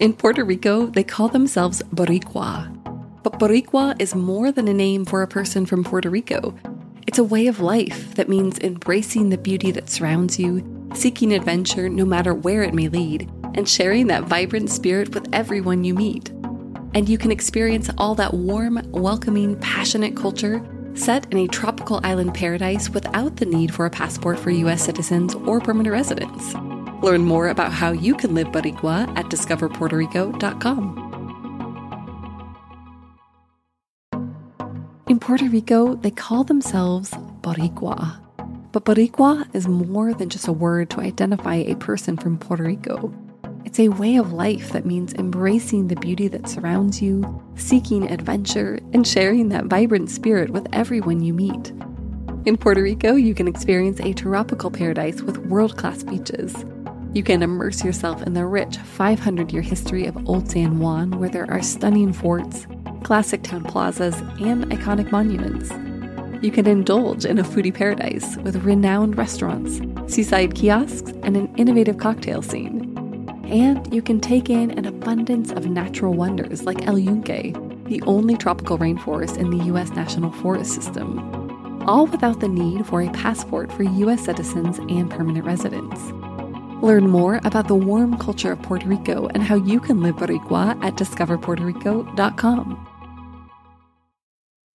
In Puerto Rico, they call themselves Boricua. But Boricua is more than a name for a person from Puerto Rico. It's a way of life that means embracing the beauty that surrounds you, seeking adventure no matter where it may lead, and sharing that vibrant spirit with everyone you meet. And you can experience all that warm, welcoming, passionate culture set in a tropical island paradise without the need for a passport for US citizens or permanent residents. Learn more about how you can live Boricua at discoverpuertorico.com. In Puerto Rico, they call themselves Boricua. But Boricua is more than just a word to identify a person from Puerto Rico. It's a way of life that means embracing the beauty that surrounds you, seeking adventure, and sharing that vibrant spirit with everyone you meet. In Puerto Rico, you can experience a tropical paradise with world class beaches. You can immerse yourself in the rich 500 year history of Old San Juan, where there are stunning forts, classic town plazas, and iconic monuments. You can indulge in a foodie paradise with renowned restaurants, seaside kiosks, and an innovative cocktail scene. And you can take in an abundance of natural wonders like El Yunque, the only tropical rainforest in the U.S. National Forest System, all without the need for a passport for U.S. citizens and permanent residents. Learn more about the warm culture of Puerto Rico and how you can live Boricua at discoverpuertorico.com.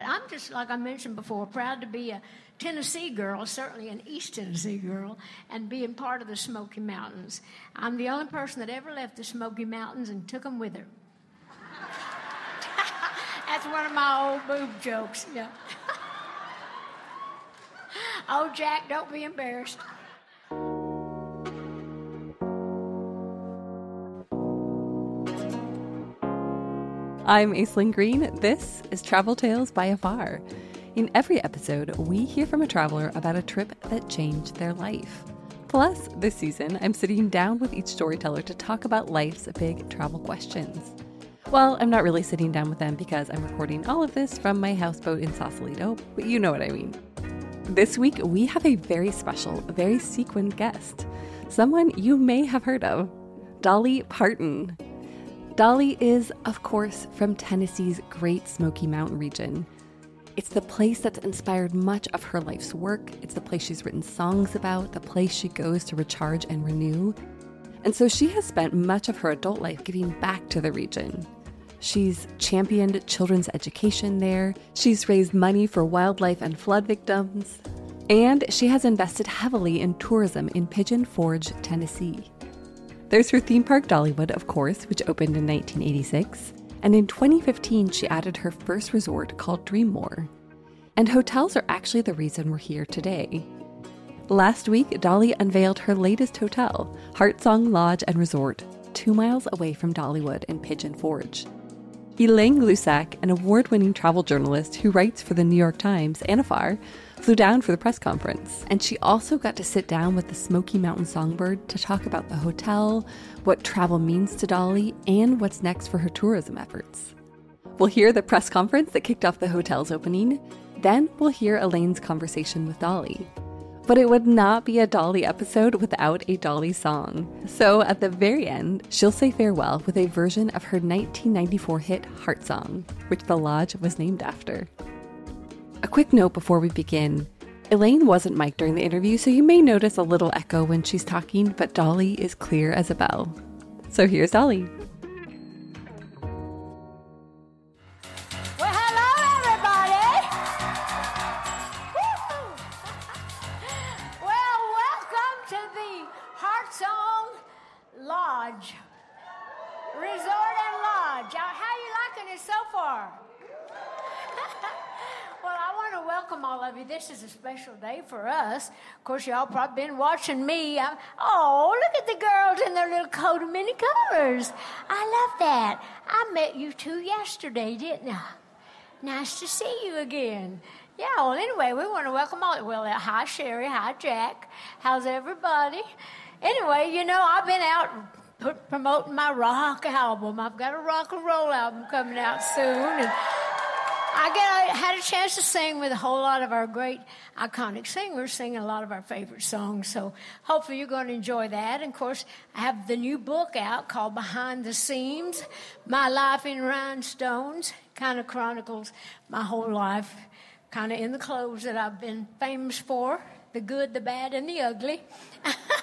I'm just, like I mentioned before, proud to be a Tennessee girl, certainly an East Tennessee girl, and being part of the Smoky Mountains. I'm the only person that ever left the Smoky Mountains and took them with her. That's one of my old boob jokes, yeah. oh, Jack, don't be embarrassed. I'm Aislyn Greene. This is Travel Tales by Afar. In every episode, we hear from a traveler about a trip that changed their life. Plus, this season, I'm sitting down with each storyteller to talk about life's big travel questions. Well, I'm not really sitting down with them because I'm recording all of this from my houseboat in Sausalito, but you know what I mean. This week, we have a very special, very sequined guest. Someone you may have heard of Dolly Parton. Dolly is, of course, from Tennessee's Great Smoky Mountain region. It's the place that's inspired much of her life's work. It's the place she's written songs about, the place she goes to recharge and renew. And so she has spent much of her adult life giving back to the region. She's championed children's education there, she's raised money for wildlife and flood victims, and she has invested heavily in tourism in Pigeon Forge, Tennessee. There's her theme park Dollywood, of course, which opened in 1986. And in 2015, she added her first resort called Dreammore. And hotels are actually the reason we're here today. Last week, Dolly unveiled her latest hotel, Heartsong Lodge and Resort, two miles away from Dollywood in Pigeon Forge. Elaine Glusac, an award winning travel journalist who writes for the New York Times and Afar, flew down for the press conference, and she also got to sit down with the Smoky Mountain Songbird to talk about the hotel, what travel means to Dolly, and what's next for her tourism efforts. We'll hear the press conference that kicked off the hotel's opening, then we'll hear Elaine's conversation with Dolly. But it would not be a Dolly episode without a Dolly song. So at the very end, she'll say farewell with a version of her 1994 hit Heart Song, which the lodge was named after. A quick note before we begin Elaine wasn't mic'd during the interview, so you may notice a little echo when she's talking, but Dolly is clear as a bell. So here's Dolly. Of course, y'all probably been watching me. I'm, oh, look at the girls in their little coat of many colors. I love that. I met you two yesterday, didn't I? Nice to see you again. Yeah, well, anyway, we want to welcome all. Well, uh, hi, Sherry. Hi, Jack. How's everybody? Anyway, you know, I've been out promoting my rock album. I've got a rock and roll album coming out soon. And, I get, I had a chance to sing with a whole lot of our great iconic singers, singing a lot of our favorite songs. So hopefully you're going to enjoy that. And of course, I have the new book out called Behind the Seams My Life in Rhinestones. Kind of chronicles my whole life, kind of in the clothes that I've been famous for the good, the bad, and the ugly.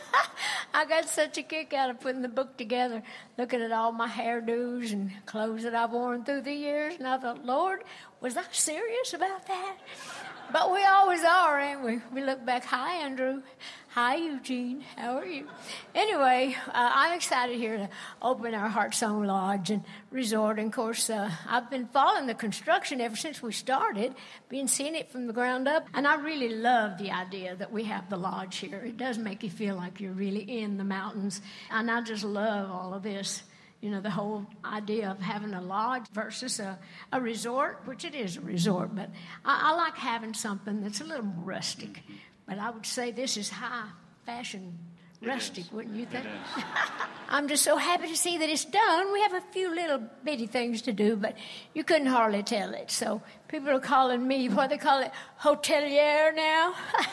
I got such a kick out of putting the book together, looking at all my hairdos and clothes that I've worn through the years. And I thought, Lord, was I serious about that? But we always are, ain't we? We look back, hi, Andrew. Hi, Eugene. How are you? Anyway, uh, I'm excited here to open our Heart Song Lodge and Resort. And of course, uh, I've been following the construction ever since we started, been seeing it from the ground up. And I really love the idea that we have the lodge here. It does make you feel like you're really in the mountains. And I just love all of this you know, the whole idea of having a lodge versus a, a resort, which it is a resort, but I, I like having something that's a little more rustic. But I would say this is high fashion rustic, wouldn't you think? I'm just so happy to see that it's done. We have a few little bitty things to do, but you couldn't hardly tell it. So people are calling me what they call it hotelier now.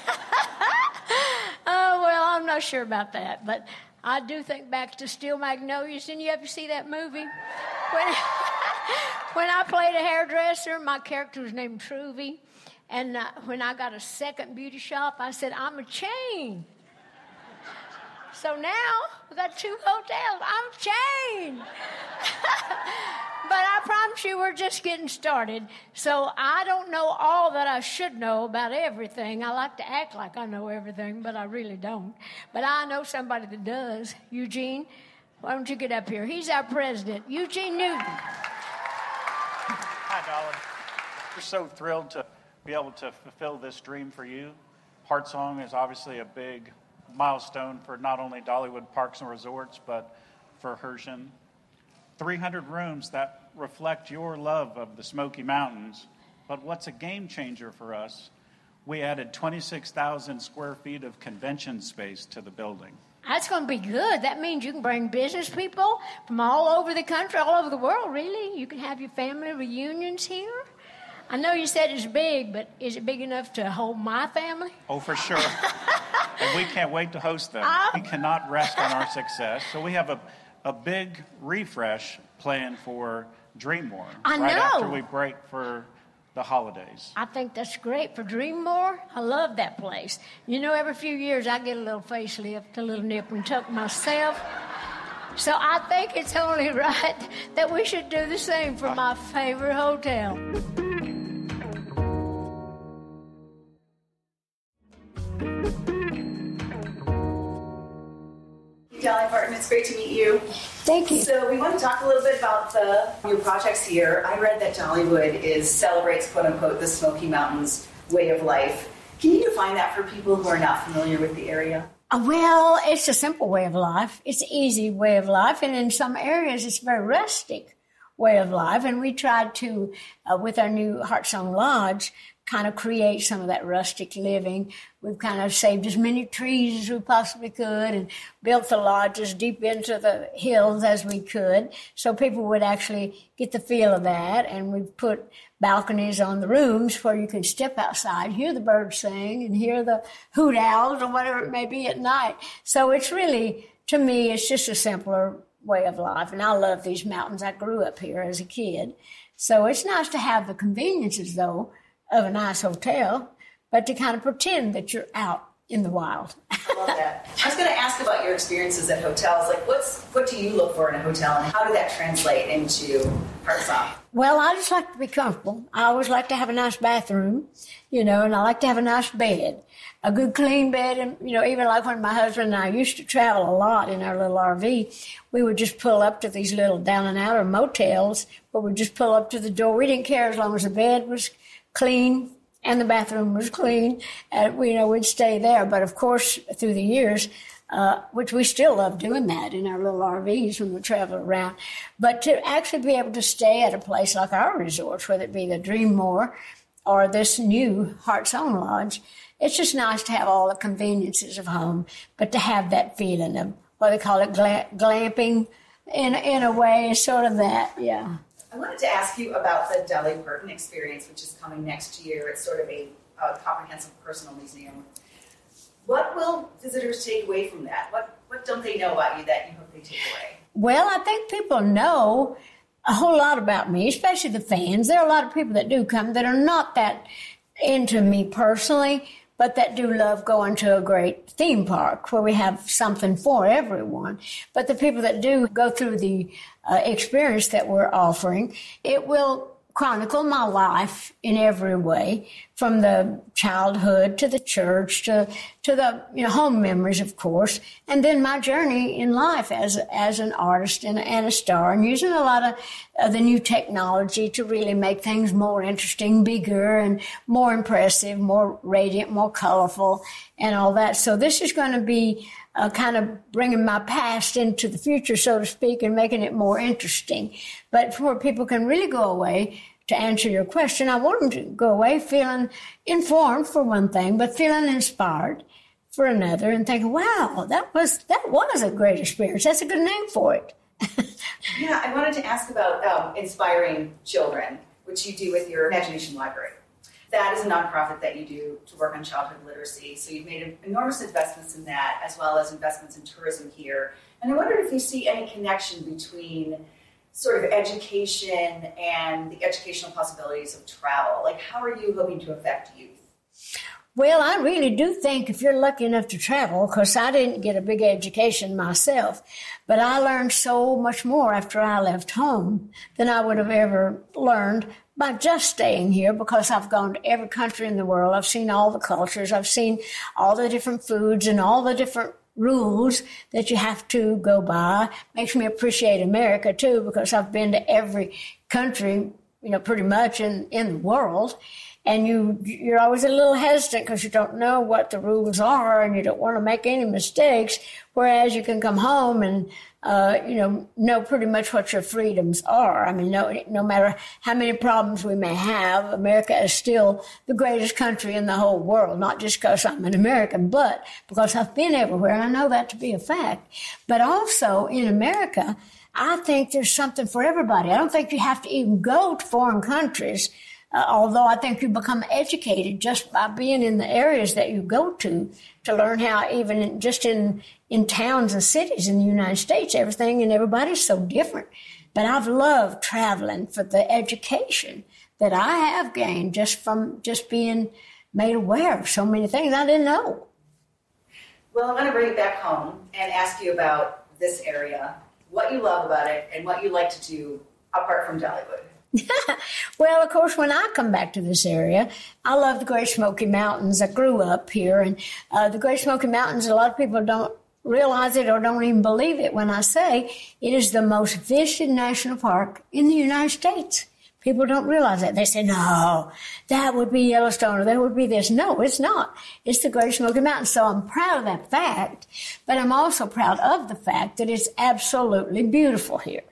oh well, I'm not sure about that, but I do think back to Steel Magnolias. Didn't you ever see that movie? When, when I played a hairdresser, my character was named Truvy. And uh, when I got a second beauty shop, I said, I'm a chain. So now we got two hotels. I'm a chain. but I promise you, we're just getting started. So I don't know all that I should know about everything. I like to act like I know everything, but I really don't. But I know somebody that does. Eugene, why don't you get up here? He's our president, Eugene Naughton. Hi, Dolly. We're so thrilled to be able to fulfill this dream for you. Heart Song is obviously a big milestone for not only Dollywood Parks and Resorts, but for Herschend. 300 rooms that reflect your love of the Smoky Mountains. But what's a game changer for us? We added 26,000 square feet of convention space to the building. That's going to be good. That means you can bring business people from all over the country, all over the world, really. You can have your family reunions here. I know you said it's big, but is it big enough to hold my family? Oh, for sure. and we can't wait to host them. Oh. We cannot rest on our success. So we have a, a big refresh planned for Dreammore I right know. after we break for the holidays. I think that's great for Dreammore. I love that place. You know, every few years I get a little facelift, a little nip and tuck myself. So I think it's only right that we should do the same for uh, my favorite hotel. It's great to meet you. Thank you. So we want to talk a little bit about the your projects here. I read that Dollywood is celebrates quote unquote the Smoky Mountains way of life. Can you define that for people who are not familiar with the area? Uh, well, it's a simple way of life. It's an easy way of life, and in some areas, it's very rustic way of life. And we tried to, uh, with our new Heart Song Lodge, kind of create some of that rustic living. We've kind of saved as many trees as we possibly could and built the lodge as deep into the hills as we could so people would actually get the feel of that. And we've put balconies on the rooms where you can step outside, hear the birds sing and hear the hoot owls or whatever it may be at night. So it's really, to me, it's just a simpler way of life. And I love these mountains. I grew up here as a kid. So it's nice to have the conveniences though of a nice hotel, but to kind of pretend that you're out in the wild. I love that. I was going to ask about your experiences at hotels. Like, what's what do you look for in a hotel, and how did that translate into Heart Song? Well, I just like to be comfortable. I always like to have a nice bathroom, you know, and I like to have a nice bed, a good clean bed, and you know, even like when my husband and I used to travel a lot in our little RV, we would just pull up to these little down and out or motels, where we'd just pull up to the door. We didn't care as long as the bed was clean and the bathroom was clean. And you know, we'd stay there. But of course, through the years, uh, which we still love doing that in our little RVs when we travel around. But to actually be able to stay at a place like our resorts, whether it be the Dreammore or this new Heart Song Lodge, it's just nice to have all the conveniences of home, but to have that feeling of what they call it gla- glamping in in a way, sort of that, yeah. I wanted to ask you about the Dolly Parton experience, which is coming next year. It's sort of a, a comprehensive personal museum. What will visitors take away from that? What what don't they know about you that you hope they take away? Well, I think people know a whole lot about me, especially the fans. There are a lot of people that do come that are not that into me personally, but that do love going to a great theme park where we have something for everyone. But the people that do go through the uh, experience that we're offering, it will chronicle my life in every way, from the childhood to the church to to the you know home memories, of course, and then my journey in life as as an artist and, and a star, and using a lot of uh, the new technology to really make things more interesting, bigger, and more impressive, more radiant, more colorful, and all that. So this is going to be uh, kind of bringing my past into the future, so to speak, and making it more interesting. But where people can really go away to answer your question, I want them to go away feeling informed for one thing, but feeling inspired for another, and thinking, "Wow, that was that was a great experience. That's a good name for it." yeah, I wanted to ask about um, inspiring children, which you do with your Imagination Library that is a nonprofit that you do to work on childhood literacy. So you've made enormous investments in that, as well as investments in tourism here. And I wondered if you see any connection between sort of education and the educational possibilities of travel. Like, how are you hoping to affect youth? Well, I really do think if you're lucky enough to travel, because I didn't get a big education myself, but I learned so much more after I left home than I would have ever learned by just staying here because I've gone to every country in the world. I've seen all the cultures. I've seen all the different foods and all the different rules that you have to go by. Makes me appreciate America too because I've been to every country, you know, pretty much in, in the world. And you, you're always a little hesitant because you don't know what the rules are and you don't want to make any mistakes. Whereas you can come home and uh, you know, know pretty much what your freedoms are. I mean, no, no matter how many problems we may have, America is still the greatest country in the whole world, not just because I'm an American, but because I've been everywhere and I know that to be a fact. But also in America, I think there's something for everybody. I don't think you have to even go to foreign countries. Uh, although I think you become educated just by being in the areas that you go to to learn how even just in in towns and cities in the United States, everything and everybody's so different. But I've loved traveling for the education that I have gained just from just being made aware of so many things I didn't know. Well, I'm going to bring it back home and ask you about this area, what you love about it, and what you like to do apart from Dollywood. well, of course, when I come back to this area, I love the Great Smoky Mountains. I grew up here, and uh, the Great Smoky Mountains, a lot of people don't realize it or don't even believe it when I say it is the most visited national park in the United States. People don't realize that. They say, no, that would be Yellowstone or that would be this. No, it's not. It's the Great Smoky Mountains. So I'm proud of that fact, but I'm also proud of the fact that it's absolutely beautiful here.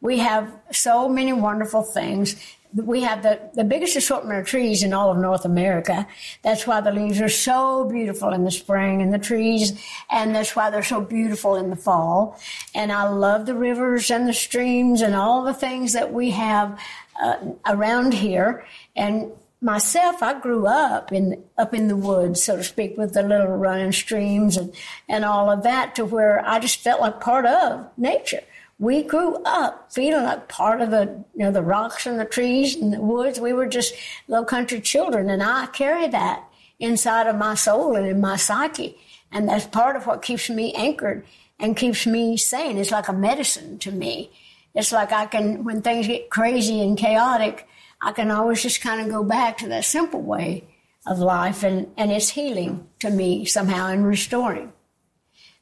We have so many wonderful things we have the, the biggest assortment of trees in all of North America. That's why the leaves are so beautiful in the spring and the trees, and that's why they're so beautiful in the fall. And I love the rivers and the streams and all the things that we have uh, around here. And myself, I grew up in up in the woods, so to speak, with the little running streams and and all of that, to where I just felt like part of nature we grew up feeling like part of the you know the rocks and the trees and the woods. We were just little country children, and I carry that inside of my soul and in my psyche, and that's part of what keeps me anchored and keeps me sane. It's like a medicine to me. It's like I can when things get crazy and chaotic, I can always just kind of go back to that simple way of life, and and it's healing to me somehow and restoring.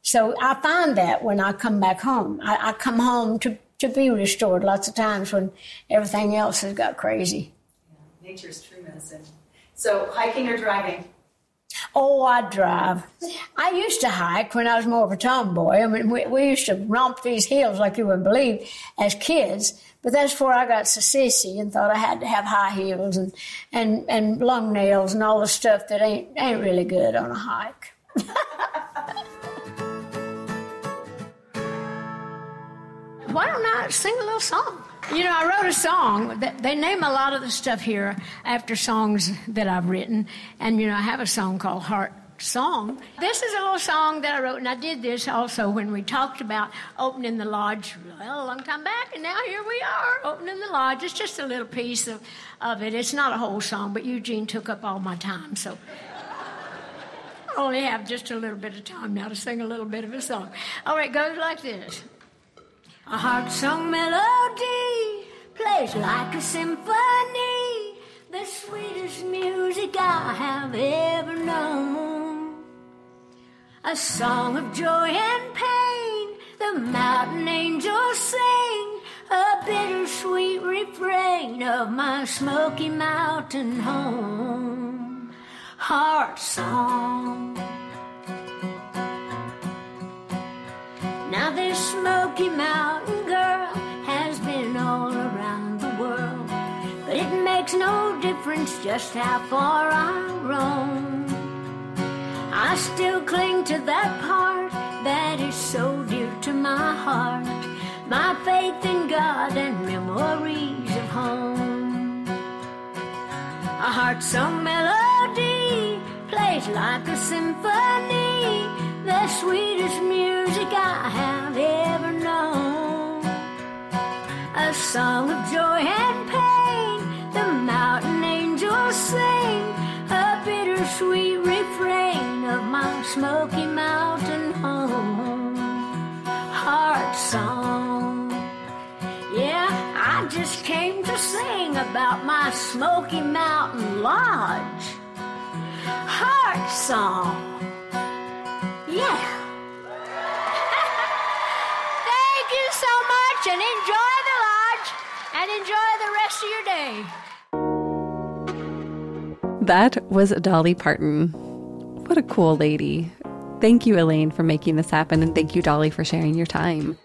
So I find that when I come back home, I, I come home to, to be restored lots of times when everything else has got crazy. Yeah, nature's true medicine. So hiking or driving? Oh, I drive. I used to hike when I was more of a tomboy. I mean, we, we used to romp these hills like you wouldn't believe as kids. But that's before I got so sissy and thought I had to have high heels and, and, and long nails and all the stuff that ain't, ain't really good on a hike. why don't I sing a little song? You know, I wrote a song. That, they name a lot of the stuff here after songs that I've written. And, you know, I have a song called Heart Song. This is a little song that I wrote, and I did this also when we talked about opening the lodge well, a long time back. And now here we are, opening the lodge. It's just a little piece of, of it. It's not a whole song, but Eugene took up all my time. So I only have just a little bit of time now to sing a little bit of a song. All right, goes like this. A heart song melody plays like a symphony, the sweetest music I have ever known. A song of joy and pain, the mountain angels sing, a bittersweet refrain of my smoky mountain home. Heart song. This Smoky Mountain girl has been all around the world, but it makes no difference just how far I roam. I still cling to that part that is so dear to my heart, my faith in God and memories of home. A heart song melody plays like a symphony the sweetest music I have A song of joy and pain, the mountain angels sing, a bittersweet refrain of my smoky mountain home. Heart song. Yeah, I just came to sing about my Smoky Mountain Lodge. Heart song. Yeah. Of your day. That was Dolly Parton. What a cool lady. Thank you, Elaine, for making this happen, and thank you, Dolly, for sharing your time.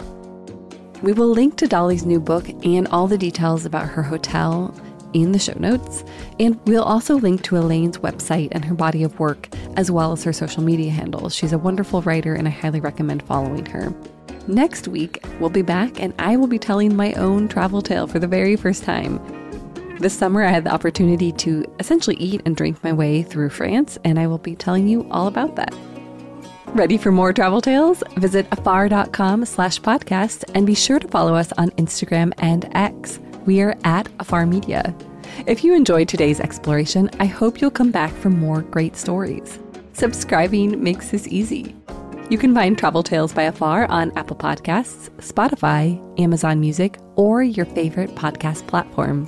We will link to Dolly's new book and all the details about her hotel in the show notes. And we'll also link to Elaine's website and her body of work, as well as her social media handles. She's a wonderful writer, and I highly recommend following her. Next week, we'll be back, and I will be telling my own travel tale for the very first time. This summer, I had the opportunity to essentially eat and drink my way through France, and I will be telling you all about that. Ready for more travel tales? Visit afar.com slash podcast and be sure to follow us on Instagram and X. We are at Afar Media. If you enjoyed today's exploration, I hope you'll come back for more great stories. Subscribing makes this easy. You can find Travel Tales by Afar on Apple Podcasts, Spotify, Amazon Music, or your favorite podcast platform.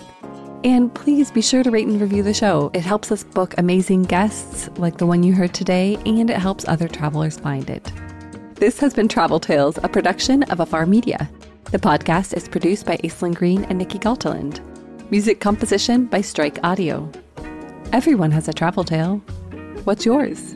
And please be sure to rate and review the show. It helps us book amazing guests like the one you heard today, and it helps other travelers find it. This has been Travel Tales, a production of Afar Media. The podcast is produced by Aislyn Greene and Nikki Galteland. Music composition by Strike Audio. Everyone has a travel tale. What's yours?